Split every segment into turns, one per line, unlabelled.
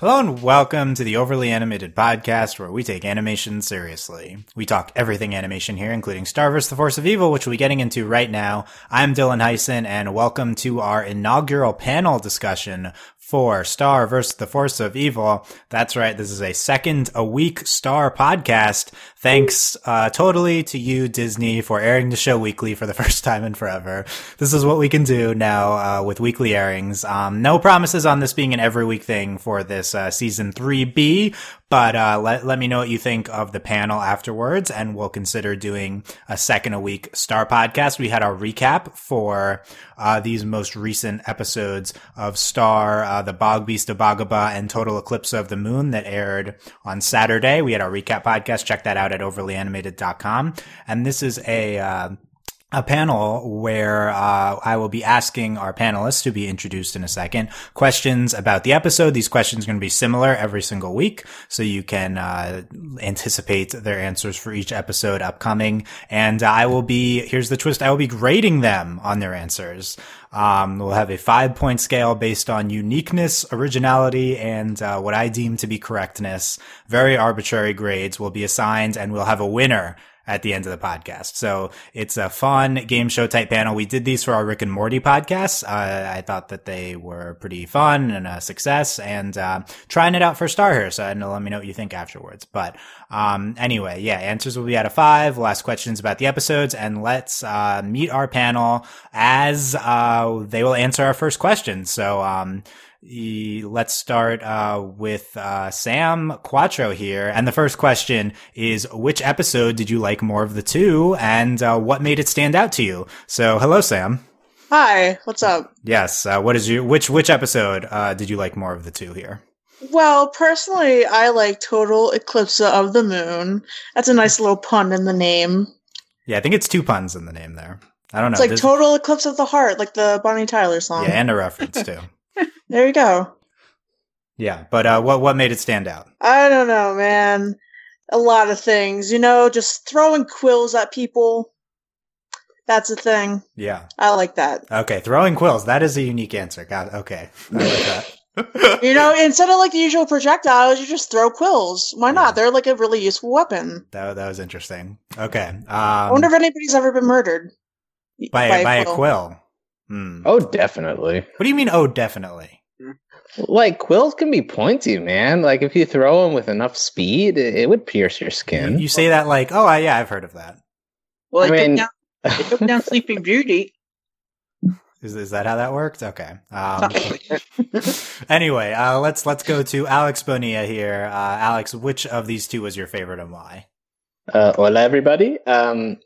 Hello and welcome to the Overly Animated Podcast, where we take animation seriously. We talk everything animation here, including Star vs. the Force of Evil, which we'll be getting into right now. I'm Dylan Heisen, and welcome to our inaugural panel discussion for Star versus the Force of Evil. That's right. This is a second a week Star podcast. Thanks, uh, totally to you, Disney, for airing the show weekly for the first time in forever. This is what we can do now, uh, with weekly airings. Um, no promises on this being an every week thing for this, uh, season 3B, but uh, let let me know what you think of the panel afterwards, and we'll consider doing a second a week Star podcast. We had our recap for uh, these most recent episodes of Star, uh, the Bog Beast of Boggabah, and Total Eclipse of the Moon that aired on Saturday. We had our recap podcast. Check that out at overlyanimated.com. And this is a uh, a panel where uh, I will be asking our panelists to be introduced in a second questions about the episode. These questions are going to be similar every single week, so you can uh, anticipate their answers for each episode upcoming. And I will be here's the twist: I will be grading them on their answers. Um, we'll have a five point scale based on uniqueness, originality, and uh, what I deem to be correctness. Very arbitrary grades will be assigned, and we'll have a winner at the end of the podcast. So it's a fun game show type panel. We did these for our Rick and Morty podcast. Uh, I thought that they were pretty fun and a success and, uh, trying it out for Star here. So let me know what you think afterwards. But, um, anyway, yeah, answers will be out of five. We'll ask questions about the episodes and let's, uh, meet our panel as, uh, they will answer our first question. So, um, let's start uh, with uh, Sam Quattro here. And the first question is Which episode did you like more of the two, and uh, what made it stand out to you? So, hello, Sam.
Hi, what's up?
Yes, uh, what is your which which episode uh, did you like more of the two here?
Well, personally, I like Total Eclipse of the Moon. That's a nice little pun in the name.
Yeah, I think it's two puns in the name there. I don't know.
It's like Total Eclipse of the Heart, like the Bonnie Tyler song.
Yeah, and a reference too.
there you go.
Yeah, but uh, what what made it stand out?
I don't know, man. A lot of things, you know, just throwing quills at people. That's a thing.
Yeah,
I like that.
Okay, throwing quills. That is a unique answer. Got okay. I like that.
you know, instead of like the usual projectiles, you just throw quills. Why not? They're like a really useful weapon.
That that was interesting. Okay. Um,
I wonder if anybody's ever been murdered
by by, by a quill. A quill.
Hmm. Oh, definitely.
What do you mean? Oh, definitely.
Like quills can be pointy, man. Like if you throw them with enough speed, it, it would pierce your skin.
You say that like, oh, I, yeah, I've heard of that.
Well, I mean, took down, it took down Sleeping Beauty.
Is, is that how that worked? Okay. Um, anyway, uh, let's let's go to Alex Bonilla here. Uh, Alex, which of these two was your favorite and why?
Uh, hola, everybody. Um,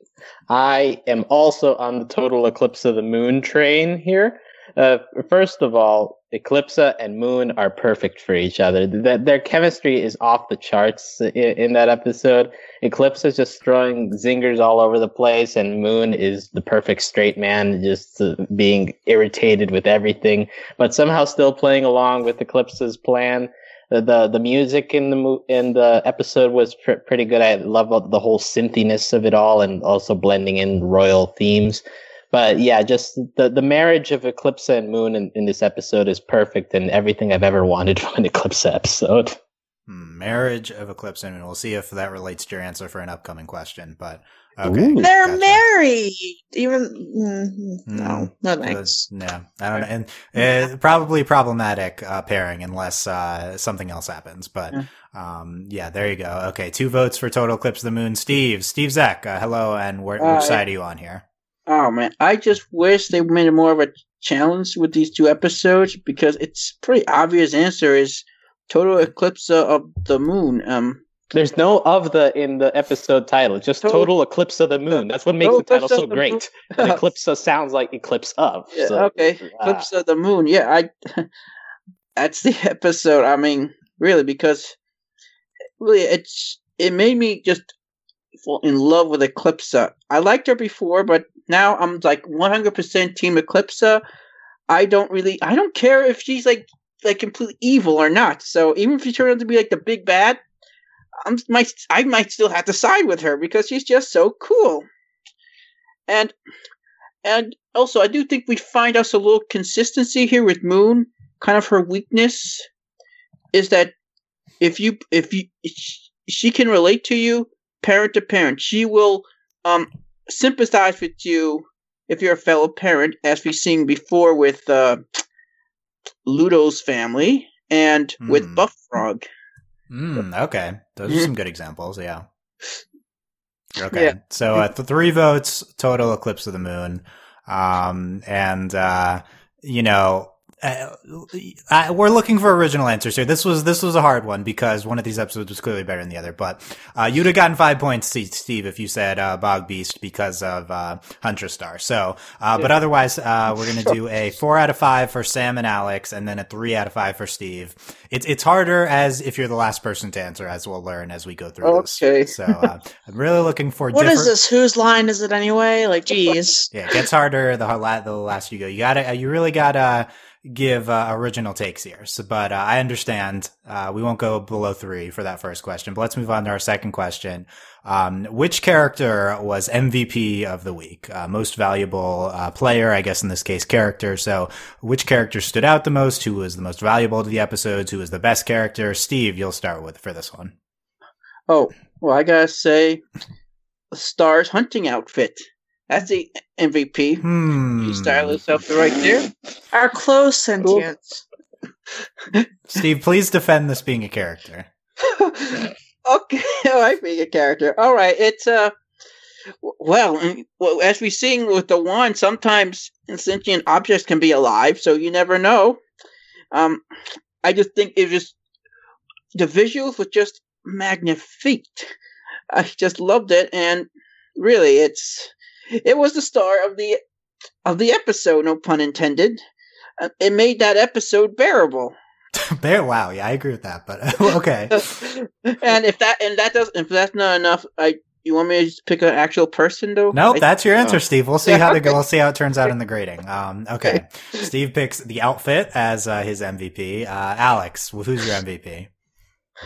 I am also on the total eclipse of the moon train here. Uh, first of all, Eclipsa and Moon are perfect for each other. That their chemistry is off the charts in, in that episode. Eclipse is just throwing zingers all over the place, and Moon is the perfect straight man, just uh, being irritated with everything, but somehow still playing along with Eclipse's plan. The, the music in the in the episode was pr- pretty good. I love the whole synthiness of it all, and also blending in royal themes but yeah, just the, the marriage of Eclipse and Moon in, in this episode is perfect and everything I've ever wanted from an Eclipse episode.
Hmm, marriage of Eclipse and Moon. We'll see if that relates to your answer for an upcoming question. But okay,
Ooh, they're gotcha. married. Even mm, no, mm, no thanks.
No, I don't know. And uh, probably problematic uh, pairing unless uh, something else happens. But yeah. Um, yeah, there you go. Okay, two votes for Total Eclipse of the Moon. Steve, Steve Zek, uh, hello, and where, which side are you on here?
Oh man, I just wish they made it more of a challenge with these two episodes because it's pretty obvious. Answer is total eclipse of the moon. Um,
there's no of the in the episode title. Just total, total eclipse of the moon. That's what makes the title so great. eclipse sounds like eclipse of.
Yeah, so, okay, uh, eclipse of the moon. Yeah, I. that's the episode. I mean, really, because really, it's it made me just fall in love with Eclipsa. I liked her before, but now I'm like 100% Team Eclipsa. I don't really, I don't care if she's like like completely evil or not. So even if she turns out to be like the big bad, I'm might I might still have to side with her because she's just so cool. And and also I do think we find us a little consistency here with Moon, kind of her weakness. is that if you if you she can relate to you parent to parent. She will um sympathize with you if you're a fellow parent, as we've seen before with uh, Ludo's family and mm. with hmm. Buff Frog.
Mm, okay, those are some good examples. Yeah. Okay, yeah. so uh, three votes total. Eclipse of the Moon, um, and uh, you know uh, I, we're looking for original answers here. This was this was a hard one because one of these episodes was clearly better than the other. But uh, you'd have gotten five points, Steve, if you said uh, Bog Beast because of uh, Huntress Star. So, uh, yeah. but otherwise, uh, we're gonna do a four out of five for Sam and Alex, and then a three out of five for Steve. It's it's harder as if you're the last person to answer, as we'll learn as we go through
okay.
this. So I'm really looking for.
What different... is this? Whose line is it anyway? Like, geez.
yeah, it gets harder the the last you go. You gotta you really gotta give uh, original takes here. So, but uh, I understand uh, we won't go below three for that first question. But let's move on to our second question. Um, which character was MVP of the week? Uh, most valuable uh, player, I guess in this case, character. So, which character stood out the most? Who was the most valuable to the episodes? Who was the best character? Steve, you'll start with for this one.
Oh well, I gotta say, Star's hunting outfit. That's the MVP.
Hmm.
You style yourself right there.
Our close sentience.
Cool. Steve, please defend this being a character.
okay, all right, being a character. All right, it's uh, well, well, as we sing with the wand, sometimes sentient objects can be alive, so you never know. Um, I just think it was the visuals were just magnifique. I just loved it, and really, it's it was the star of the of the episode, no pun intended. Uh, it made that episode bearable.
Bear, wow, yeah, I agree with that. But okay.
and if that and that does if that's not enough, I you want me to just pick an actual person though?
Nope, that's your answer, oh. Steve. We'll see how to go. We'll see how it turns out in the grading. Um, okay. Steve picks the outfit as uh, his MVP. Uh, Alex, who's your MVP?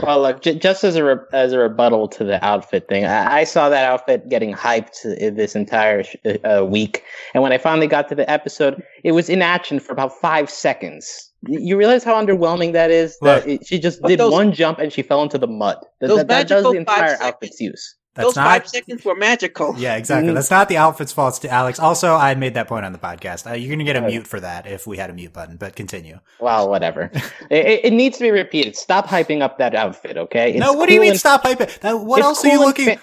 Well, look, j- just as a re- as a rebuttal to the outfit thing, I-, I saw that outfit getting hyped this entire sh- uh, week, and when I finally got to the episode, it was in action for about five seconds. You realize how underwhelming that is? That it, she just did those, one jump and she fell into the mud. That, that, that does the entire outfit's use.
That's Those not, five seconds were magical.
Yeah, exactly. Mm-hmm. That's not the outfit's fault. It's to Alex. Also, I made that point on the podcast. Uh, you're going to get a mute for that if we had a mute button, but continue.
Well, whatever. it, it, needs to be repeated. Stop hyping up that outfit, okay?
It's no, what cool do you mean and, stop hyping? That, what else cool are you looking? Fa-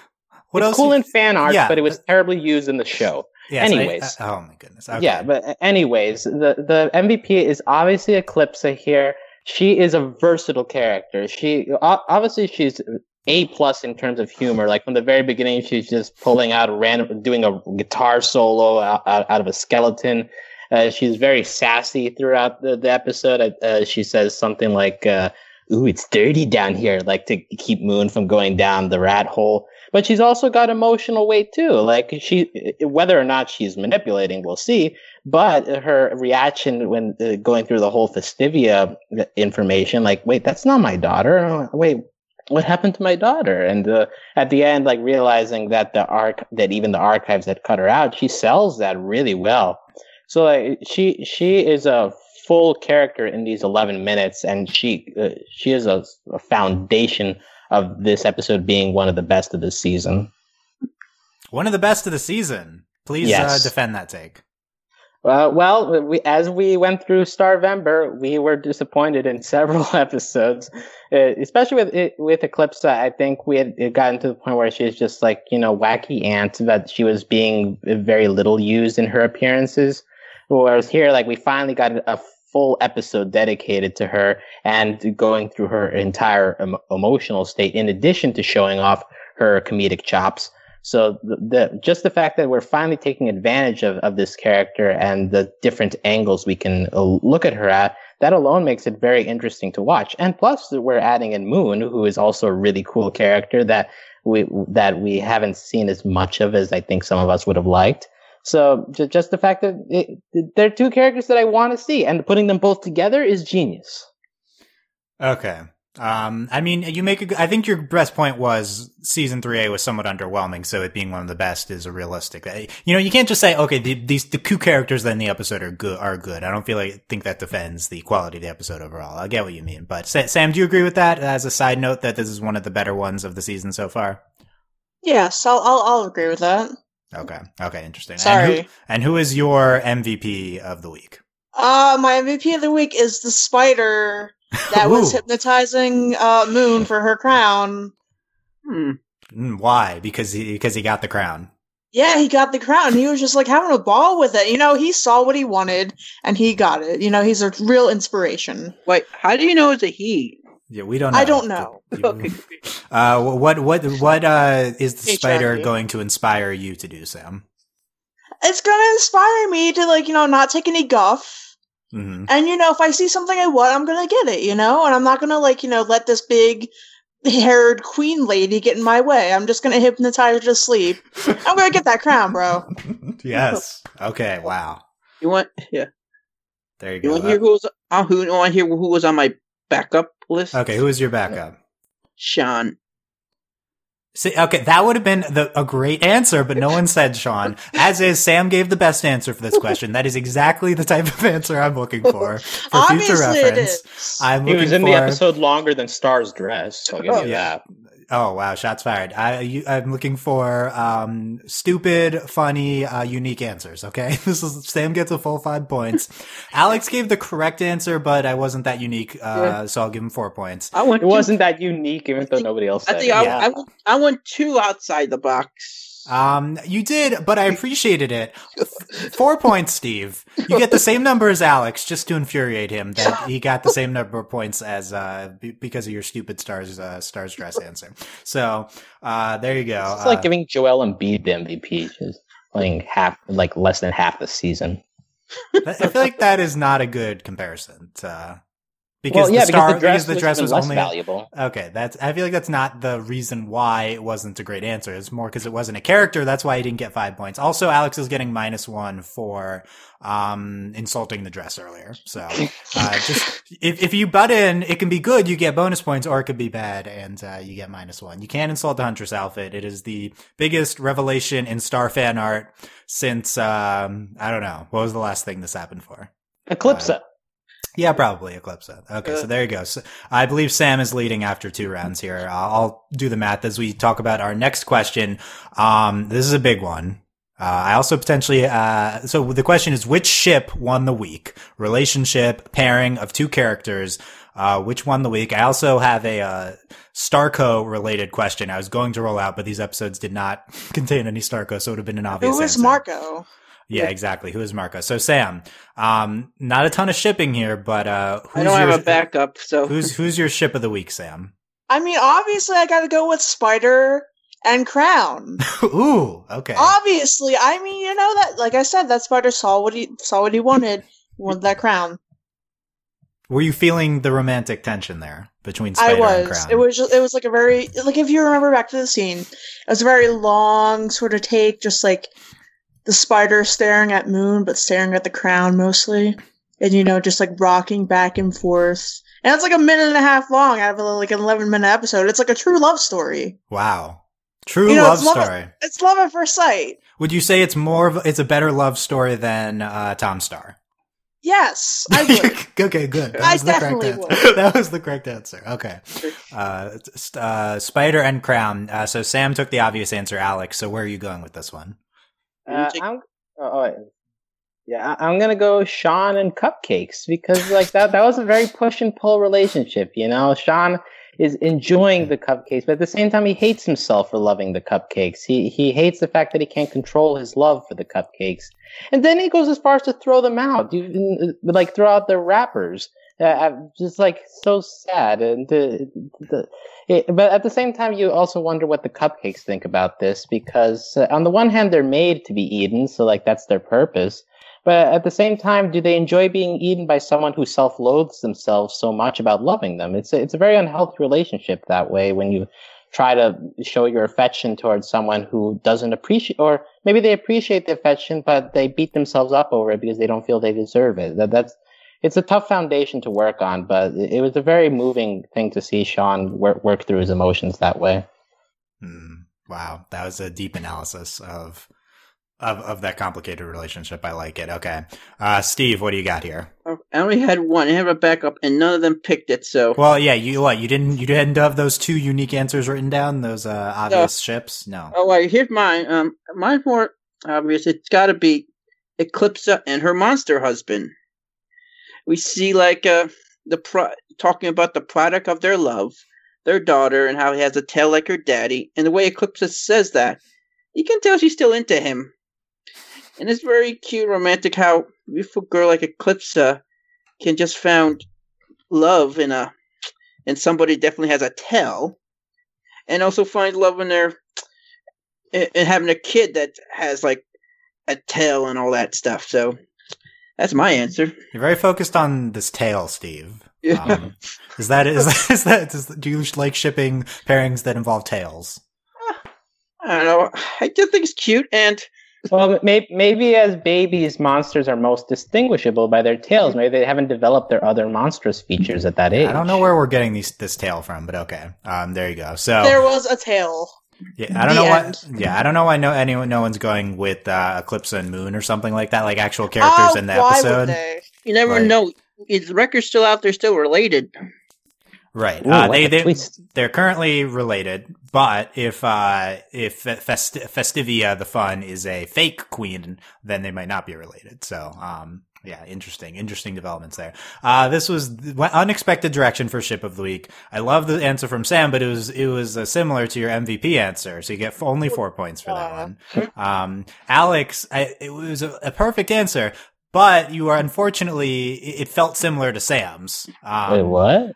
what it's else? cool in fan art, yeah, but it was terribly used in the show.
Yes,
anyways,
I, uh, oh my goodness. Okay.
Yeah, but anyways, the the MVP is obviously Eclipsa here. She is a versatile character. She obviously she's a plus in terms of humor. Like from the very beginning, she's just pulling out a random, doing a guitar solo out, out, out of a skeleton. Uh, she's very sassy throughout the, the episode. Uh, she says something like, uh, "Ooh, it's dirty down here," like to keep Moon from going down the rat hole. But she's also got emotional weight too. Like she, whether or not she's manipulating, we'll see. But her reaction when uh, going through the whole Festivia information, like, wait, that's not my daughter. Wait, what happened to my daughter? And uh, at the end, like realizing that the arc, that even the archives that cut her out, she sells that really well. So like, she she is a full character in these 11 minutes, and she uh, she is a, a, foundation of this episode being one of the best of the season.
One of the best of the season. Please uh, yes. uh, defend that take.
Uh, well, we, as we went through Starvember, we were disappointed in several episodes, uh, especially with with Eclipsa. I think we had gotten to the point where she was just like you know wacky aunt that she was being very little used in her appearances. Whereas here, like we finally got a full episode dedicated to her and going through her entire em- emotional state, in addition to showing off her comedic chops. So the, the, just the fact that we're finally taking advantage of, of this character and the different angles we can uh, look at her at, that alone makes it very interesting to watch. And plus, we're adding in Moon, who is also a really cool character that we that we haven't seen as much of as I think some of us would have liked. So just the fact that it, they're two characters that I want to see, and putting them both together is genius.
Okay. Um, I mean, you make a I think your best point was season 3A was somewhat underwhelming, so it being one of the best is a realistic. uh, You know, you can't just say, okay, the, these, the two characters in the episode are good, are good. I don't feel like, think that defends the quality of the episode overall. I get what you mean, but Sa- Sam, do you agree with that as a side note that this is one of the better ones of the season so far?
Yes, I'll I'll, I'll agree with that.
Okay. Okay. Interesting.
Sorry.
And who, and who is your MVP of the week?
Uh, my MVP of the week is the spider that was hypnotizing uh, Moon for her crown.
Hmm.
Mm, Why? Because he, because he got the crown.
Yeah, he got the crown. He was just like having a ball with it. You know, he saw what he wanted and he got it. You know, he's a real inspiration.
Wait, how do you know it's a he?
Yeah, we don't know.
I don't know.
Okay.
Uh, what, what, what, uh, is the spider going to inspire you to do, Sam?
It's gonna inspire me to like, you know, not take any guff.
Hmm
And you know, if I see something I want, I'm gonna get it, you know? And I'm not gonna like, you know, let this big haired queen lady get in my way. I'm just gonna hypnotize her to sleep. I'm gonna get that crown, bro.
yes. Okay. Wow.
You want? Yeah.
There you
You
go.
want to hear who was? Uh, who? You want to hear who was on my backup list?
Okay, who was your backup?
Sean.
See, okay, that would have been the, a great answer, but no one said Sean. As is, Sam gave the best answer for this question. That is exactly the type of answer I'm looking for for
Obviously
future
it
reference.
is.
I'm
He
looking
was in
for.
the episode longer than Star's dress. So I'll give
Oh,
you
yeah.
that.
Oh wow, shots fired! I, you, I'm looking for um, stupid, funny, uh, unique answers. Okay, this is Sam gets a full five points. Alex gave the correct answer, but I wasn't that unique, uh, so I'll give him four points.
I went.
It wasn't that unique, even though nobody else
I
said
think
it.
I,
Yeah.
I, I went two outside the box.
Um, you did, but I appreciated it. Four points, Steve. You get the same number as Alex, just to infuriate him that he got the same number of points as uh be- because of your stupid stars uh, stars dress answer. So uh, there you go.
It's like
Uh,
giving Joel Embiid the MVP, just playing half, like less than half the season.
I feel like that is not a good comparison. Uh, because
well, yeah,
the star,
because the dress,
because the
was,
dress was only
valuable.
okay. That's I feel like that's not the reason why it wasn't a great answer. It's more because it wasn't a character. That's why he didn't get five points. Also, Alex is getting minus one for um insulting the dress earlier. So uh, just if if you butt in, it can be good. You get bonus points, or it could be bad, and uh, you get minus one. You can't insult the Huntress outfit. It is the biggest revelation in Star fan art since um I don't know what was the last thing this happened for.
Eclipse.
Yeah, probably Eclipse. Okay, so there you go. So I believe Sam is leading after two rounds here. Uh, I'll do the math as we talk about our next question. Um, this is a big one. Uh, I also potentially, uh, so the question is which ship won the week? Relationship, pairing of two characters, uh, which won the week? I also have a, uh, Starco related question I was going to roll out, but these episodes did not contain any Starco, so it would have been an obvious
Who is
answer.
Marco?
Yeah, exactly. Who is Marco? So Sam, um, not a ton of shipping here, but uh, who's
I don't
your,
have a backup, so
Who's who's your ship of the week, Sam?
I mean, obviously, I gotta go with Spider and Crown.
Ooh, okay.
obviously, I mean, you know that, like I said, that Spider saw what he saw what he wanted. He wanted that crown.
Were you feeling the romantic tension there between
I
Spider and
was.
Crown?
It was. Just, it was like a very like if you remember back to the scene, it was a very long sort of take, just like the spider staring at Moon, but staring at the crown mostly, and you know, just like rocking back and forth. And it's like a minute and a half long out of a, like an eleven minute episode. It's like a true love story.
Wow. True
You know,
love
it's love-
story.
It's love at first sight.
Would you say it's more of it's a better love story than uh, Tom Star?
Yes, I would.
okay, good. That
I
was the correct
definitely
answer. that was the correct answer. Okay. Uh, uh, Spider and Crown. Uh, so Sam took the obvious answer, Alex. So where are you going with this one?
Uh, I'm, oh, oh, yeah, I- I'm gonna go Sean and cupcakes because like that that was a very push and pull relationship. You know, Sean is enjoying the cupcakes, but at the same time, he hates himself for loving the cupcakes. He he hates the fact that he can't control his love for the cupcakes, and then he goes as far as to throw them out, like throw out their wrappers. I'm just like so sad, and the, the it, but at the same time, you also wonder what the cupcakes think about this because, uh, on the one hand, they're made to be eaten, so like that's their purpose. But at the same time, do they enjoy being eaten by someone who self-loathes themselves so much about loving them? It's a, it's a very unhealthy relationship that way when you try to show your affection towards someone who doesn't appreciate, or maybe they appreciate the affection, but they beat themselves up over it because they don't feel they deserve it. That, that's it's a tough foundation to work on, but it, it was a very moving thing to see Sean work work through his emotions that way.
Hmm. Wow, that was a deep analysis of of of that complicated relationship. I like it. Okay, uh, Steve, what do you got here?
I only had one. I have a backup, and none of them picked it. So
Well, yeah, you what? You didn't you didn't have those two unique answers written down? Those uh, obvious ships? No.
Oh, wait, here's mine. Um, mine's more obvious. It's got to be Eclipsa and her monster husband. We see like uh the pro- talking about the product of their love, their daughter, and how he has a tail like her daddy. And the way Eclipsa says that, you can tell she's still into him. And it's very cute, romantic how beautiful girl like Eclipsa can just found love in a and somebody definitely has a tail, and also find love in their and having a kid that has like a tail and all that stuff. So that's my answer.
You're very focused on this tail, Steve.
Yeah.
Um, is that is that, is that is, do you like shipping pairings that involve tails?
I don't know. I just think it's cute, and
Well, maybe, maybe as babies, monsters are most distinguishable by their tails. Maybe they haven't developed their other monstrous features at that age.
I don't know where we're getting these this tail from, but okay. Um, there you go. So
There was a tail.
Yeah, I don't
The
know
end.
why. Yeah, I don't know why no anyone no one's going with uh, Eclipse and Moon or something like that, like actual characters
Oh,
in the
why would
episode.
they?
you never
Right.
know. Is the record still out there? Still related?
Right.
Ooh,
uh,
what
they they they're currently related, but if uh, if Fest- Festivia the Fun is a fake queen, then they might not be related. So um. Yeah, interesting, interesting developments there. Uh, this was the unexpected direction for ship of the week. I love the answer from Sam, but it was it was uh, similar to your MVP answer, so you get f- only four points for that one. Um, Alex, I, it was a, a perfect answer, but you are unfortunately it it felt similar to Sam's. Um,
Wait, what?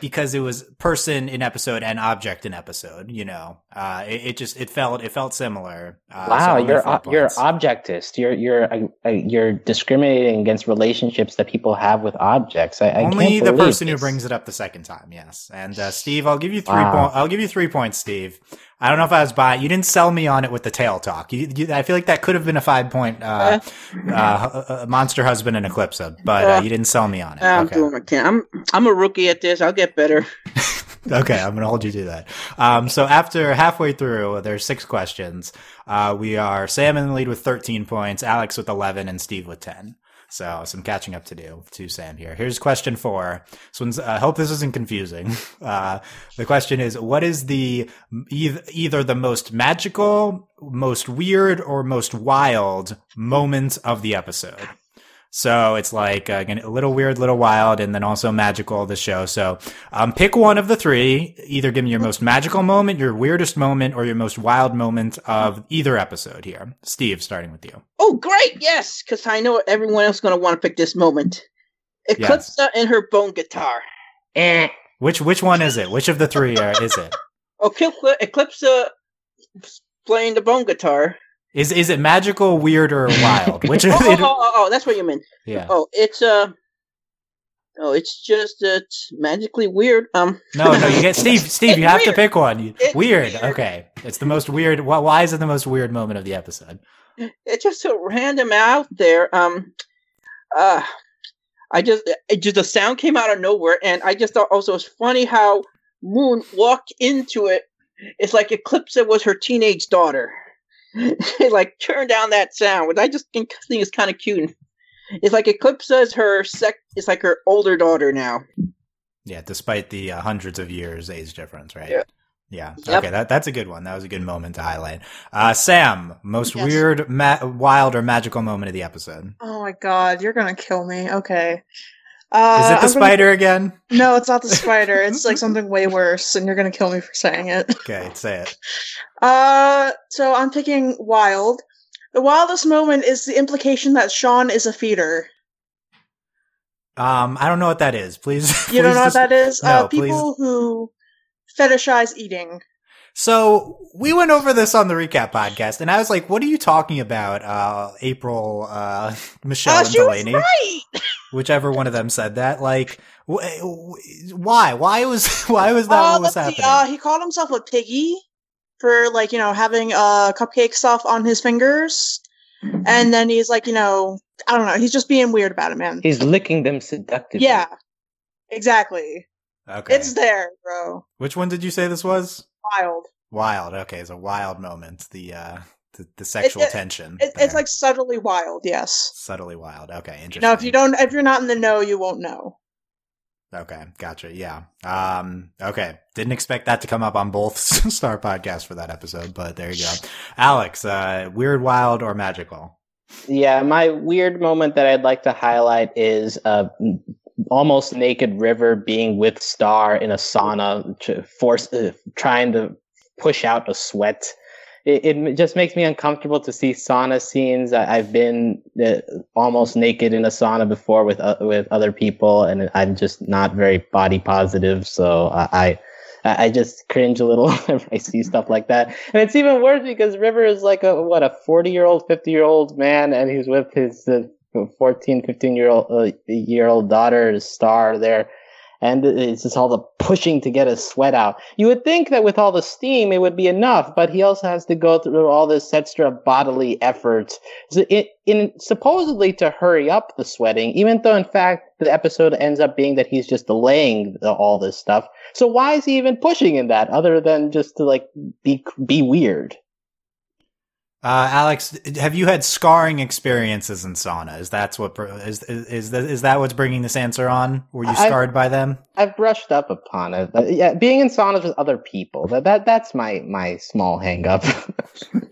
Because it was person in episode and object in episode. You know, uh, it, it just it felt it felt similar. Uh,
wow,
only
you're o- you're objectist. You're you're uh, you're discriminating against relationships that people have with objects. I, I
only
can't
the person who brings it up the second time. Yes, and uh, Steve, I'll give you three.
Wow.
Po- I'll give you three points, Steve. I don't know if I was buying. You didn't sell me on it with the tail talk. You, you, I feel like that could have been a five point uh, uh, uh, monster husband and Eclipse, but uh, you didn't sell me on it.
I'm
Okay.
doing I can. I'm I'm a rookie at this. I'll get better.
Okay, I'm gonna hold you to that. Um, so after halfway through, there's six questions. Uh, we are Sam in the lead with 13 points, Alex with 11, and Steve with 10. So some catching up to do to Sam here. Here's question four. This one's. I hope this isn't confusing. Uh, the question is, what is the either the most magical, most weird, or most wild moment of the episode? So it's like uh, a little weird, little wild, and then also magical. The show. So um, pick one of the three. Either give me your most magical moment, your weirdest moment, or your most wild moment of either episode. Here, Steve, starting with you.
Oh, great! Yes, because I know everyone else is going to want to pick this moment. Eclipsa and her bone guitar.
Eh.
Which which one is it? Which of the three are, is it?
Oh, Eclipsa, Eclipsa playing the bone guitar.
Is is it magical, weird, or wild? Which
Oh, oh, oh, oh, oh, that's what you meant.
Yeah.
Oh, it's uh, oh, it's just uh, it's magically weird. Um,
No, no, you get Steve. Steve, you have to pick one. You- weird.
weird.
Okay, it's the most weird. Why, why is it the most weird moment of the episode?
it's just so random out there. Um, uh, I just it just the sound came out of nowhere, and I just thought also it's funny how Moon walked into it. It's like Eclipsa was her teenage daughter. it like turned down that sound, which I just think, think is kind of cute. It's like Eclipsa is her sec. It's like her older daughter now.
Yeah, despite the uh, hundreds of years age difference, right?
Yeah.
Yeah.
Yep.
Okay, that that's a good one. That was a good moment to highlight. Uh, Sam, most
Yes.
weird, ma- wild, or magical moment of the episode.
Oh my god, you're gonna kill me. Okay. Uh,
Is it the
I'm gonna-
spider again?
No, it's not the spider. It's like something way worse, and you're gonna kill me for saying it.
Okay, say it.
Uh, so I'm picking wild. The wildest moment is the implication that Sean is a feeder.
Um, I don't know what that is. Please.
You don't
please
know what that is?
No,
uh,
please.
people who fetishize eating.
So we went over this on the recap podcast, and I was like, "What are you talking about?" Uh, April, uh, Michelle,
Oh,
and Delaney,
right.
Whichever one of them said that. Like, wh- wh- why? Why was why was that
Uh,
what was
let's see, uh, he called himself a piggy for like you know having uh cupcake stuff on his fingers, and then he's like you know I don't know. He's just being weird about it, man.
He's licking them seductively.
Yeah, exactly.
Okay.
It's there, bro.
Which one did you say this was?
Wild.
Wild. Okay, it's a wild moment. The uh the, the sexual
it-
tension.
It, it's like subtly wild. Yes.
subtly wild. Okay, interesting.
No, if you don't, if you're not in the know, you won't know.
Okay, gotcha. Yeah. Um. Okay, didn't expect that to come up on both Star podcasts for that episode, but there you go. Alex, uh, weird, wild, or magical?
Yeah, my weird moment that I'd like to highlight is uh, almost naked River being with Star in a sauna, to force uh, trying to push out a sweat. It, it just makes me uncomfortable to see sauna scenes. I, I've been uh, almost naked in a sauna before with uh, with other people, and I'm just not very body positive. So I. I I just cringe a little if I see stuff like that. And it's even worse because River is like a, what, a 40 year old, 50 year old man, and he's with his uh, 14, 15 year old, uh, year old daughter, Star, there. And it's just all the pushing to get his sweat out. You would think that with all the steam, it would be enough, but he also has to go through all this extra bodily effort so in supposedly to hurry up the sweating, even though in fact the episode ends up being that he's just delaying the, all this stuff. So why is he even pushing in that other than just to like be be weird?
Uh, Alex, have you had scarring experiences in sauna? Is that what br- is is is that, is that what's bringing this answer on? Were you
I-
scarred by them?
I've brushed up upon it. But yeah, being in saunas with other people that that that's my my small hang up.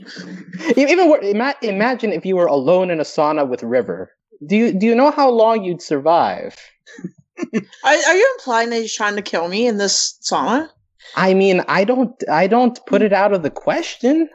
even wor- ima- imagine if you were alone in a sauna with River. Do you do you know how long you'd survive?
Are, are you implying that he's trying to kill me in this sauna?
I mean, I don't I don't put it out of the question.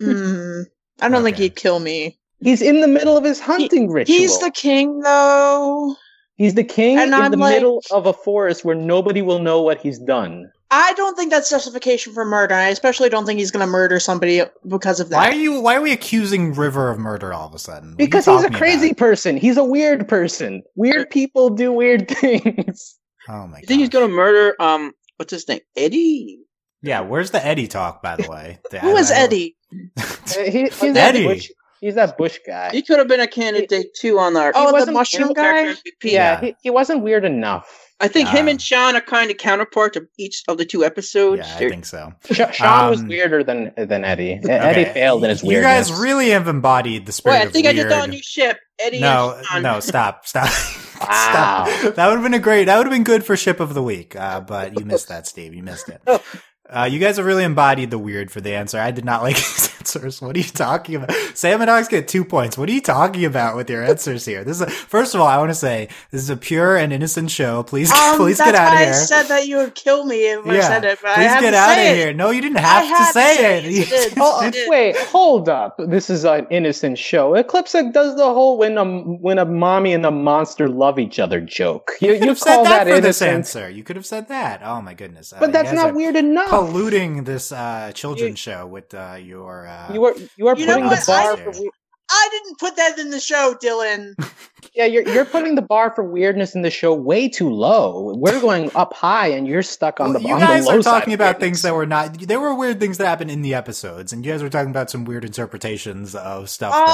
Hmm. I don't think he'd kill me.
He's in the middle of his hunting ritual.
He's the king, though.
He's the king
And
in
I'm
the
like-
middle of a forest where nobody will know what he's done.
I don't think that's justification for murder. I especially don't think he's going to murder somebody because of that.
Why are you? Why are we accusing River of murder all of a sudden? What
Because he's a crazy
about?
person. He's a weird person. Weird people do weird things.
Oh my god.
You think he's gonna murder um what's his name? Eddie?
Yeah, where's the Eddie talk, by the way? The-
Who is
I- I-
Eddie?
Uh, he- he's that Bush, he's that Bush guy.
He could have been a candidate too on our
Oh, the mushroom guy?
MVP.
yeah,
Yeah.
He, he wasn't weird enough.
I think him and Sean are kind of counterparts of each of the two episodes.
Yeah, I
They're-
think so.
Sh- Sean was
Um,
weirder than than Eddie. Eddie failed in his
weird.
You
guys really have embodied the spirit
Wait, I
of
think I
weird.
just on a new ship. Eddie
no,
and Sean.
no, stop, stop,
Wow.
stop. That would have been a great. That would have been good for ship of the week. Uh, but you missed that, Steve. You missed it. Uh, you guys have really embodied the weird for the answer. I did not like these answers. What are you talking about? Sam and Alex get two points. What are you talking about with your answers here? This is a, first of all, I want to say this is a pure and innocent show. Please,
Um,
please
that's
get out
why
of here.
I said that you would kill me if I said it, but I
please get
to
out of
say it.
here. No, you didn't
I
have
had
to say it.
Yes, you did.
Oh,
You did.
wait, hold up. This is an innocent show. Eclipse does the whole when a when a mommy and a monster love each other joke. You,
You could
you
have said
call
that,
that,
for this answer. You could have said that. Oh my goodness! Uh,
but
you
that's not weird enough.
Polluting this uh, children's show with uh, your. Uh,
You are you are
You know
putting
what?
the bar
I-
for we-
I didn't put that in the show, Dylan.
yeah you're you're putting the bar for weirdness in the show way too low. We're going up high, and you're stuck on
Well,
the
you
on
guys
the low
are talking about
weirdness.
things that were not. There were weird things that happened in the episodes, and you guys were talking about some weird interpretations of stuff. that,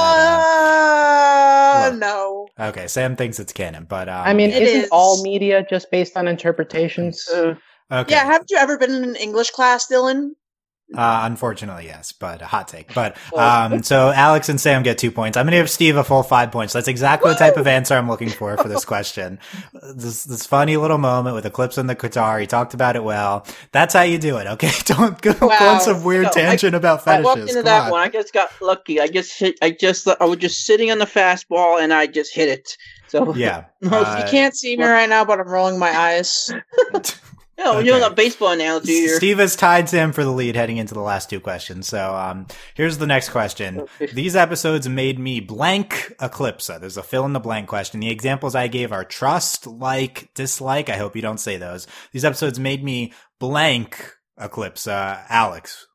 Uh,
Look.
no.
uh, okay, Sam thinks it's canon, but um,
I mean,
It
isn't
is.
all media just based on interpretations?
Uh,
okay.
Yeah, haven't you ever been in an English class, Dylan?
Uh, unfortunately, yes, but a hot take. But um, so Alex and Sam get two points. I'm going to give Steve a full five points. That's exactly the type of answer I'm looking for for this question. This this funny little moment with Eclipse and the guitar. He talked about it well. That's how you do it. Okay, don't go
Wow.
on some weird
No, I-
tangent about
I walked into
Come
that
on.
one. I just got lucky. I just hit. I just. I was just sitting on the fastball and I just hit it. So
Yeah, uh,
you can't see me right now, but I'm rolling my eyes.
No,
okay.
you're doing a baseball analogy here.
Steve has tied Sam for the lead heading into the last two questions. So um, here's the next question. These episodes made me blank Eclipse. There's a fill in the blank question. The examples I gave are trust, like, dislike. I hope you don't say those. These episodes made me blank Eclipse. Uh, Alex.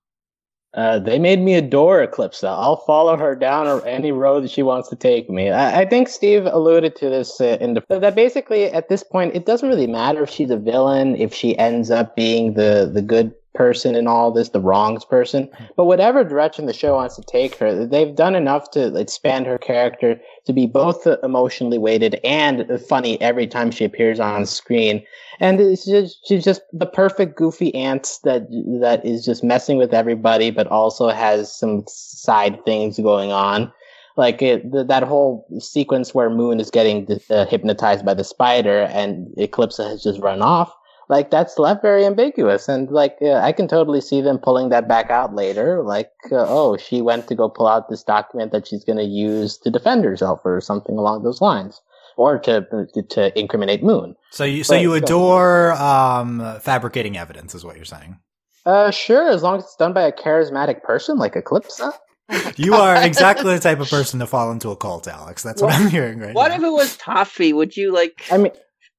Uh, they made me adore Eclipse. I'll follow her down any road that she wants to take me. I, I think Steve alluded to this uh, in the that basically at this point it doesn't really matter if she's a villain if she ends up being the the good person in all this, the wrongs person. But whatever direction the show wants to take her, they've done enough to expand her character to be both emotionally weighted and funny every time she appears on screen. And just, she's just the perfect goofy aunt that that is just messing with everybody, but also has some side things going on like it, th- that whole sequence where Moon is getting uh, hypnotized by the spider and Eclipsa has just run off. Like that's left very ambiguous, and like uh, I can totally see them pulling that back out later. Like, uh, oh, she went to go pull out this document that she's going to use to defend herself, or something along those lines, or to to incriminate Moon.
So you so but, you adore um, fabricating evidence, is what you're saying?
Uh, sure, as long as it's done by a charismatic person like Eclipsa.
you are exactly the type of person to fall into a cult, Alex. That's what, what I'm hearing right
what
now.
if it was Toffee? Would you like?
I mean,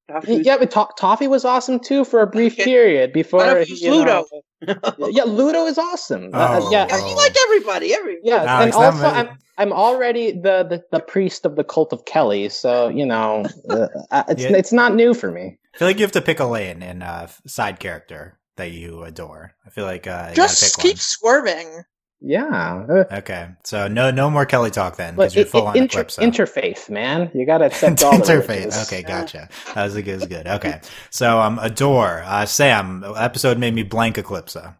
Toffee? yeah, but to- Toffee was awesome too for a brief period before.
What if you Ludo?
Know, yeah, Ludo is awesome.
Oh, uh,
yeah, oh. you like everybody. Every
yeah, Alex, and also I'm I'm already the, the, the priest of the cult of Kelly, so you know uh, uh, it's yeah. it's not new for me.
I feel like you have to pick a lane and a side character that you adore. I feel like uh,
just keep swerving.
Yeah.
Okay. So no no more Kelly talk then because you're full it, on inter-
Eclipse. Interfaith, man. You got to accept all
interfaith. Okay, gotcha. That was a good. good. Okay. So um, adore uh, Sam. Episode made me blank Eclipsa.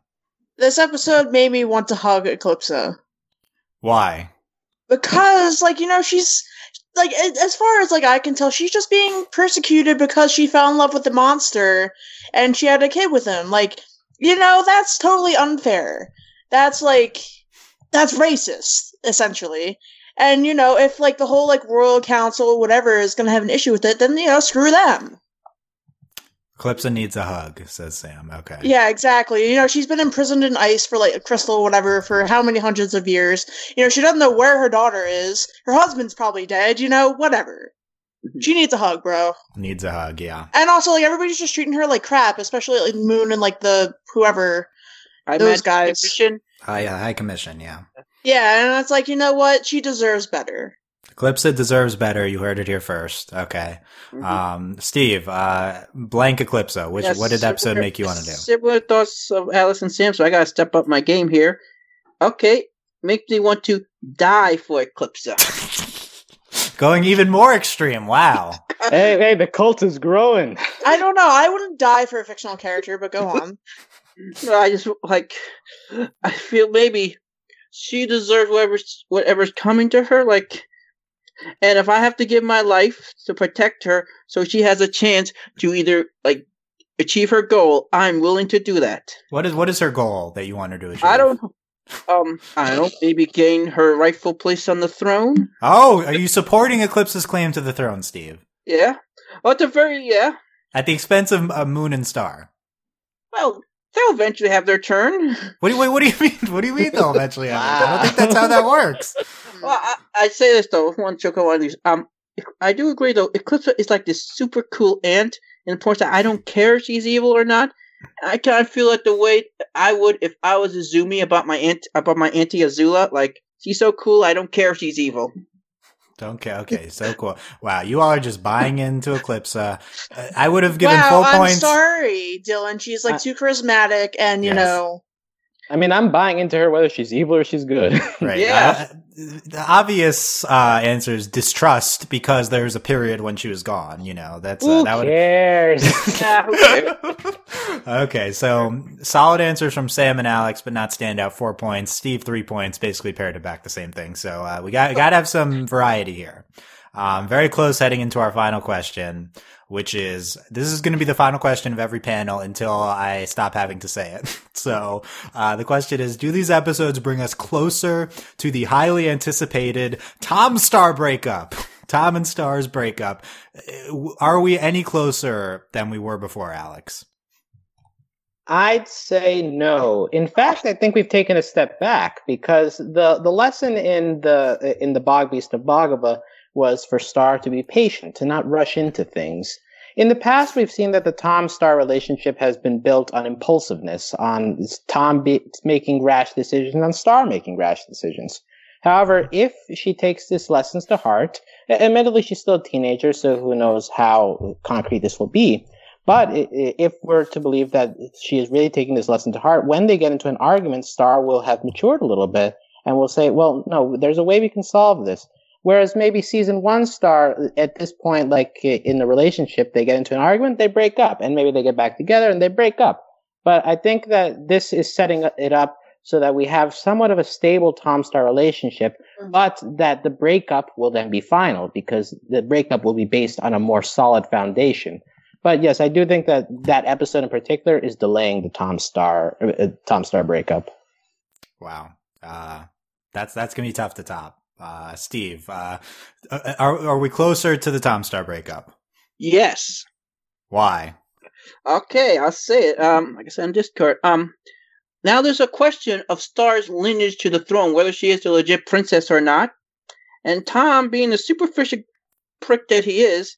This episode made me want to hug Eclipsa.
Why?
Because like you know she's like as far as like I can tell she's just being persecuted because she fell in love with the monster and she had a kid with him. Like you know that's totally unfair that's like that's racist essentially and you know if like the whole like royal council whatever is going to have an issue with it then you know screw them
Eclipsa needs a hug, says Sam. Okay.
Yeah, exactly. You know, she's been imprisoned in ice for like a crystal, whatever, for how many hundreds of years. You know, she doesn't know where her daughter is. Her husband's probably dead. You know, whatever. Mm-hmm. She needs a hug, bro.
Needs a hug, yeah.
And also, like everybody's just treating her like crap, especially like Moon and like the whoever I those guys.
High high commission, yeah.
Yeah, and it's like you know what, she deserves better.
Eclipsa deserves better. You heard it here first. Okay, mm-hmm. um, Steve, uh, blank Eclipsa. Which yes, what did that episode make you want to do?
Similar thoughts of Alice and Sam. So I got to step up my game here. Okay, make me want to die for Eclipsa.
Going even more extreme. Wow.
hey, hey, the cult is growing.
I don't know. I wouldn't die for a fictional character, but go on.
I just like I feel maybe she deserves whatever's whatever's coming to her. Like, and if I have to give my life to protect her, so she has a chance to either like achieve her goal, I'm willing to do that.
What is what is her goal that you want her to achieve?
I don't. Um, I don't. Maybe gain her rightful place on the throne.
Oh, are you supporting Eclipse's claim to the throne, Steve?
Yeah. Well, at the very yeah.
At the expense of uh, Moon and Star.
Well, they'll eventually have their turn.
What do you, wait, what do you mean? What do you mean they'll eventually have their turn? I don't think that's how that works.
Well, I, I say this though, one joke on these. Um, I do agree though. Eclipsa is like this super cool aunt in the point that I don't care if she's evil or not. I kind of feel like the way I would if I was Izumi about my aunt about my auntie Azula. Like she's so cool, I don't care if she's evil.
Okay, okay, so cool. Wow, you all are just buying into Eclipsa. Uh, I would have given
wow,
full
I'm
points.
sorry, Dylan. She's like too charismatic, and you yes. know.
I mean, I'm buying into her whether she's evil or she's good.
right.
Yeah.
Uh, the obvious uh, answer is distrust because there was a period when she was gone. You know, that's uh,
Who
that
cares?
okay, so solid answers from Sam and Alex, but not standout. Four points. Steve three points. Basically paired it back the same thing. So uh, we got got to have some variety here. Um, very close heading into our final question which is this is going to be the final question of every panel until I stop having to say it. So uh, the question is: Do these episodes bring us closer to the highly anticipated Tom Star breakup? Tom and Star's breakup. Uh, are we any closer than we were before, Alex?
I'd say no. In fact, I think we've taken a step back because the, the lesson in the in the Bog Beast of Boggabah was for Star to be patient, to not rush into things. In the past, we've seen that the Tom Star relationship has been built on impulsiveness, on Tom be- making rash decisions, on Star making rash decisions. However, if she takes these lessons to heart, admittedly she's still a teenager, so who knows how concrete this will be. But if we're to believe that she is really taking this lesson to heart, when they get into an argument, Star will have matured a little bit and will say, well, no, there's a way we can solve this. Whereas maybe season one Star, at this point, like in the relationship, they get into an argument, they break up, and maybe they get back together and they break up. But I think that this is setting it up so that we have somewhat of a stable Tom Star relationship, mm-hmm. but that the breakup will then be final because the breakup will be based on a more solid foundation. But yes, I do think that that episode in particular is delaying the Tom Star uh, Tom Star breakup.
Wow. Uh, that's that's gonna be tough to top. Uh, Steve, uh, are are we closer to the Tom Star breakup?
Yes.
Why?
Okay, I'll say it. Um, like I said on Discord. Um, now there's a question of Star's lineage to the throne, whether she is a legit princess or not. And Tom, being the superficial prick that he is,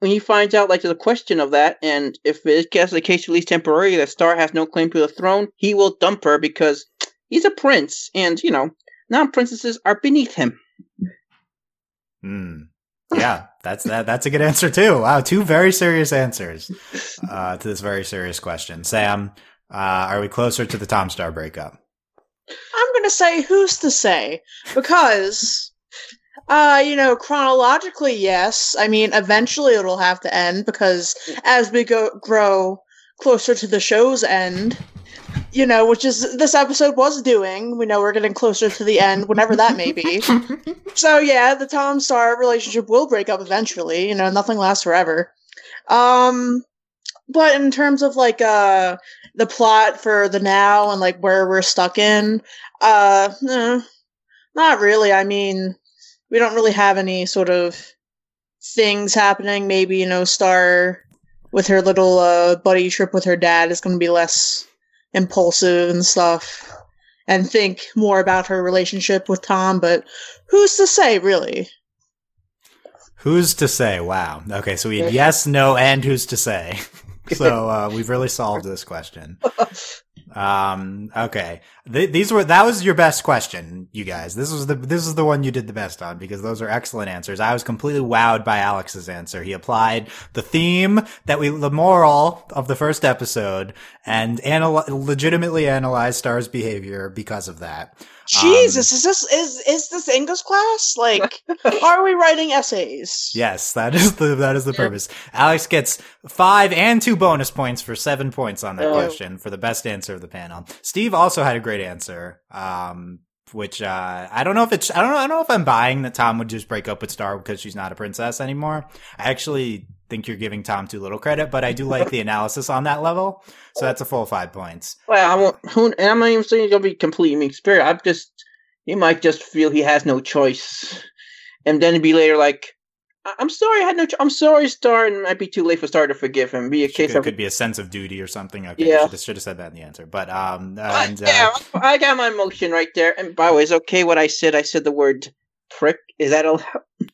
when he finds out like there's a question of that, and if it gets the case at least temporarily that Star has no claim to the throne, he will dump her because he's a prince, and you know, non-princesses are beneath him.
Hmm. Yeah, that's that. That's a good answer too. Wow, two very serious answers uh, to this very serious question. Sam, uh, are we closer to the Tom Star breakup?
I'm gonna say who's to say because, uh, you know, chronologically, yes. I mean, eventually it'll have to end because as we go grow closer to the show's end, you know, which is this episode was doing. We know we're getting closer to the end, whenever that may be. so yeah, the Tom Star relationship will break up eventually. You know, nothing lasts forever. Um, but in terms of like uh the plot for the now and like where we're stuck in, uh, eh, not really. I mean, we don't really have any sort of things happening. Maybe you know, Star with her little uh buddy trip with her dad is going to be less impulsive and stuff. And think more about her relationship with Tom, but who's to say, really?
Who's to say? Wow. Okay, so we had yes, no, and who's to say. so uh, we've really solved this question. Um, okay, Th- these were that was your best question, you guys. This was the this is the one you did the best on because those are excellent answers. I was completely wowed by Alex's answer. He applied the theme that we the moral of the first episode and anal- legitimately analyzed Star's behavior because of that.
Jesus, is this is is this English class? Like, are we writing essays?
Yes, that is the that is the purpose. Alex gets five and two bonus points for seven points on that
Oh.
question for the best answer of the panel. Steve also had a great answer, um, which uh, I don't know if it's I don't know I don't know if I'm buying that Tom would just break up with Star because she's not a princess anymore. I actually think you're giving Tom too little credit, but I do like the analysis on that level. So that's a full five points.
Well, I won't. Who, and I'm not even saying he's gonna be completely spirit. I'm just he might just feel he has no choice, and then be later like, "I- "I'm sorry, I had no. Cho- I'm sorry, Star." And it might be too late for Star to forgive him. Be a case
Could,
of
could be a sense of duty or something. Okay,
Yeah.
should have, should have said that in the answer. But um, and uh,
yeah, I got my emotion right there. And by the way, it's okay what I said. I said the word prick. Is that allowed?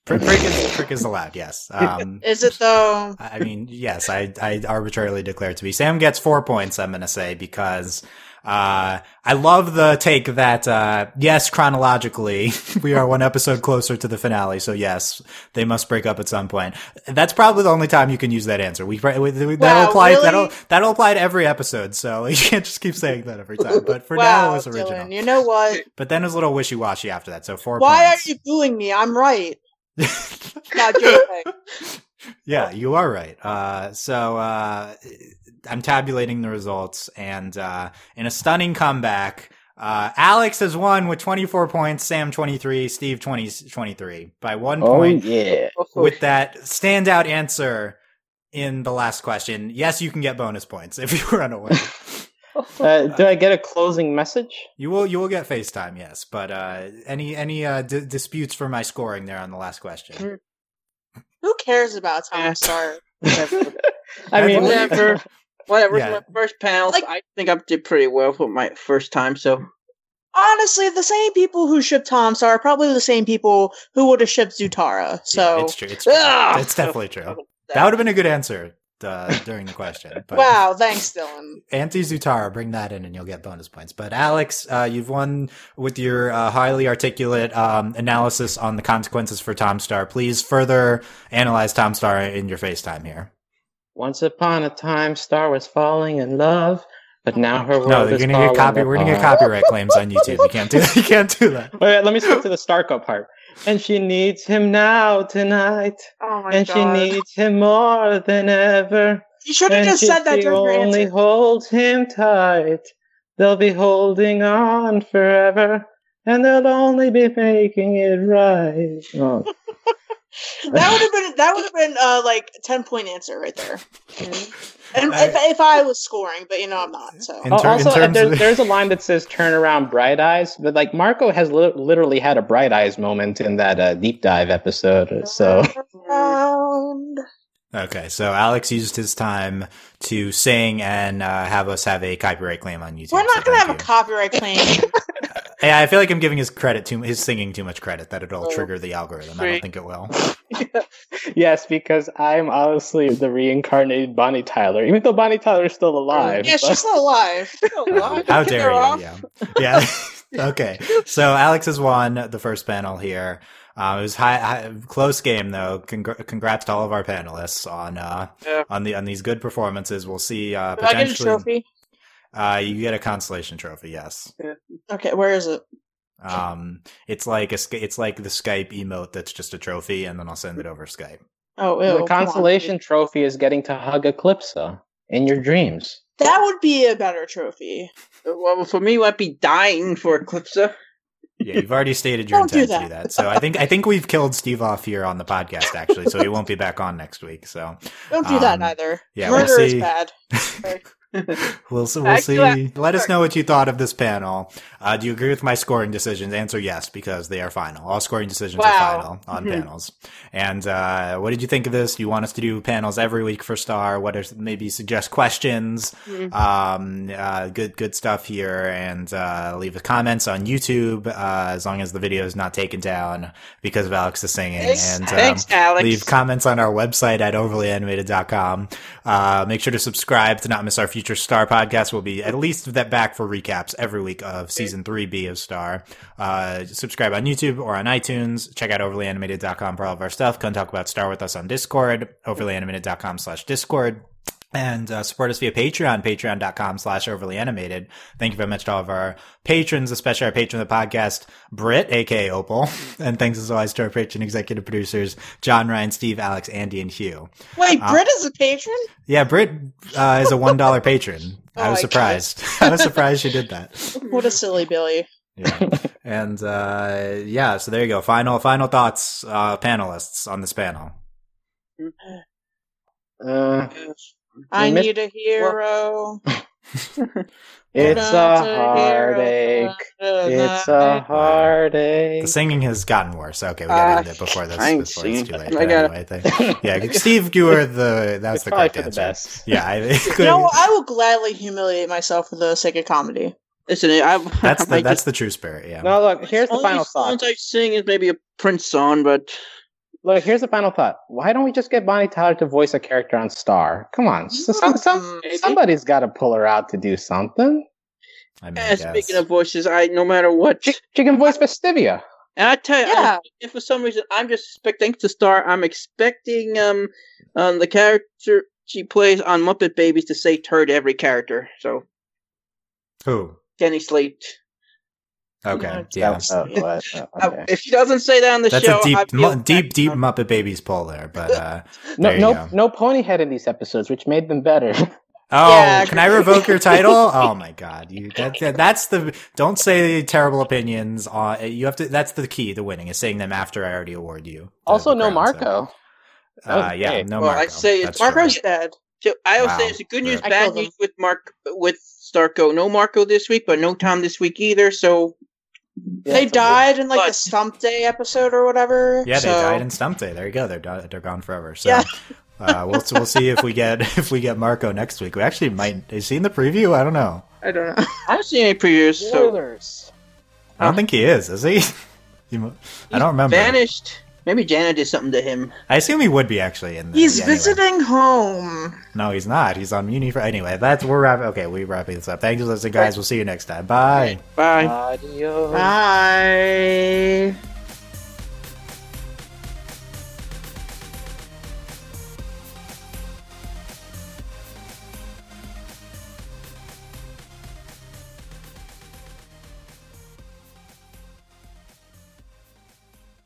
prick, prick is prick is allowed. Yes. Um,
Is it though?
I mean, yes, I, I arbitrarily declare it to be. Sam gets four points, I'm going to say, because, uh, I love the take that, uh, yes, chronologically, we are one episode closer to the finale. So yes, they must break up at some point. That's probably the only time you can use that answer. We, we that'll
Wow,
apply,
really?
that'll, that'll apply to every episode. So you can't just keep saying that every time. But for now,
wow,
it was original.
Dylan, you know what?
But then it was a little wishy-washy after that. So four
Why
points.
are you booing me? I'm right. Not joking.
Yeah, you are right. Uh, so uh, I'm tabulating the results, and uh, in a stunning comeback, uh, Alex has won with 24 points, Sam 23, Steve 20, 23 by one
Oh
point
yeah.
with that standout answer in the last question. Yes, you can get bonus points if you run away.
Uh, do I get a closing message?
you will you will get FaceTime, yes. But uh, any any uh, d- disputes for my scoring there on the last question?
Who cares about Tom
Yeah.
Star?
Whatever.
I mean,
Whatever. Whatever.
Yeah.
My first panels,
Like-
I think I did pretty well for my first time. So
Honestly, the same people who shipped Tom Star are probably the same people who would have shipped Zutara. So
yeah, it's true. It's, true.
Ah!
it's definitely true. That would have been a good answer uh, during the question. But
wow, thanks, Dylan.
Anti Zutara, bring that in and you'll get bonus points. But Alex, uh, you've won with your uh, highly articulate um, analysis on the consequences for Tom Star. Please further analyze Tom Star in your FaceTime here.
Once upon a time, Star was falling in love, but now her world
No, you're
is
gonna get
falling
copy. We're gonna get copyright claims on YouTube. You can't do that. You can't do that.
Wait, let me skip to the Starco part. And she needs him now tonight,
Oh my
and
god!
she needs him more than ever.
you should have
And
just
if
said that
she
during your
only
answer.
holds him tight, they'll be holding on forever, and they'll only be making it right. Oh.
That would have been that would have been uh, like ten point answer right there. And
I-
if, if I was scoring, but you know I'm not. So
ter-
also, there's,
of-
there's a line that says "turn around, bright eyes," but like Marco has li- literally had a bright eyes moment in that uh, deep dive episode. So
Okay, so Alex used his time to sing and uh, have us have a copyright claim on YouTube.
we're
so
not gonna
thank
have a copyright claim.
Yeah, I feel like I'm giving his credit too his singing too much credit that it'll
Oh,
trigger the algorithm. I don't think it will.
yes, because I'm honestly the reincarnated Bonnie Tyler, even though Bonnie Tyler is still alive.
yeah,
but-
she's still alive. Still alive.
How dare you?
off.
Yeah, yeah. okay, so Alex has won the first panel here. Uh, it was high, high, close game though. Congr- congrats to all of our panelists on uh,
Yeah.
on the on these good performances. We'll see. Uh,
Do I get a
potentially,
trophy?
Uh, you get a consolation trophy. Yes.
Okay, where is it?
Um, it's like a it's like the Skype emote that's just a trophy, and then I'll send it over Skype.
Oh, ew,
the
come on.
consolation trophy is getting to hug Eclipsa in your dreams.
That would be a better trophy.
Well, for me, it might be dying for Eclipsa.
Yeah, you've already stated your
Don't do
intent to do
that.
that. So I think I think we've killed Steve off here on the podcast actually, so he won't be back on next week. So
Don't do that
Um,
either.
yeah, we'll
Murder is bad.
we'll see. We'll see. Let us know what you thought of this panel. Uh, do you agree with my scoring decisions? Answer yes because they are final. All scoring decisions are final on
Mhm.
panels. And uh, what did you think of this? Do you want us to do panels every week for Star? What are maybe suggest questions?
Mhm.
Um, uh, good good stuff here, and uh, leave the comments on YouTube uh, as long as the video is not taken down because of Alex's singing.
Thanks.
and um,
Thanks, Alex.
leave comments on our website at overlyanimated.com. Uh, make sure to subscribe to not miss our future Star podcast. We'll be at least that back for recaps every week of season 3B of Star. Uh, subscribe on YouTube or on iTunes. Check out overlyanimated.com for all of our stuff. Come talk about Star with us on Discord, overlyanimated.com slash Discord. And uh, support us via Patreon, patreon.com slash overly animated. Thank you very much to all of our patrons, especially our patron of the podcast, Britt, aka Opal. And thanks as always to our patron executive producers, John, Ryan, Steve, Alex, Andy, and Hugh.
Wait,
Uh,
Britt is a patron?
Yeah, Britt uh, is a $1 patron. I
Oh
was
my
surprised. I was surprised she did that.
What a silly Billy.
Yeah. and uh, yeah, so there you go. Final final thoughts, uh, panelists on this panel.
Uh,
I
missed-
need a hero.
it's a heartache. It's a heartache.
The singing has gotten worse. Okay, we gotta
Uh,
end it before this.
I ain't
Before it's too late.
I gotta-
anyway, I think- yeah, Steve, you were the that's
It's
the correct
for the
answer.
best.
Yeah, I,
You know. I will gladly humiliate myself for the sake of comedy.
Listen, I,
that's the that's
just,
the true spirit. Yeah.
No, look. Here's the
only
final
songs
thought.
I sing is maybe a Prince song, but
Look, here's the final thought. Why don't we just get Bonnie Tyler to voice a character on Star? Come on, so some, some, somebody's got to pull her out to do something.
I mean, I
eh, speaking of voices, I no matter what,
She, she can voice Festivia.
and I tell you,
Yeah.
I, if for some reason I'm just expecting to star, I'm expecting um, um the character she plays on Muppet Babies to say "turd" every character. So
who?
Jenny Slate.
Okay,
Yeah,
yeah.
Oh, what? Oh,
Uh,
okay.
if she doesn't say that on the
That's
show,
a deep,
I feel
mu- deep, deep Muppet Babies pull there, but uh,
No,
there you
no,
go.
no pony head in these episodes, which made them better.
Oh,
Yeah,
can I revoke your title? Oh my god, you that, that- that's the don't say terrible opinions. On you have to. That's the key to winning is saying them after I already award you.
also, no
crown,
Marco. That was
Uh, yeah,
great.
no
Well, I say it's
That's true.
Marco's dead.
So I always
Wow.
say it's a good news,
I
bad news with Mark with Starco. No Marco this week, but no Tom this week either. So
Yeah,
they died in like the
But-
Stump Day episode or whatever.
Yeah, they died in Stump Day. There you go. They're do- they're gone forever. So.
Yeah.
Uh, we'll we'll see if we get if we get Marco next week. We actually might. Is he in the preview? I don't know.
I don't know.
I haven't seen any previews. So
I don't think he is. Is he? He I don't remember.
vanished. Maybe Janet did something to him.
I assume he would be actually in. The,
He's
yeah, anyway.
visiting home.
No, he's not. He's on Mewni for anyway. That's we're wrapping. Okay, we're wrapping this up. Thanks for listening, guys. We'll see you next time. Bye.
Bye.
Adios.
Bye.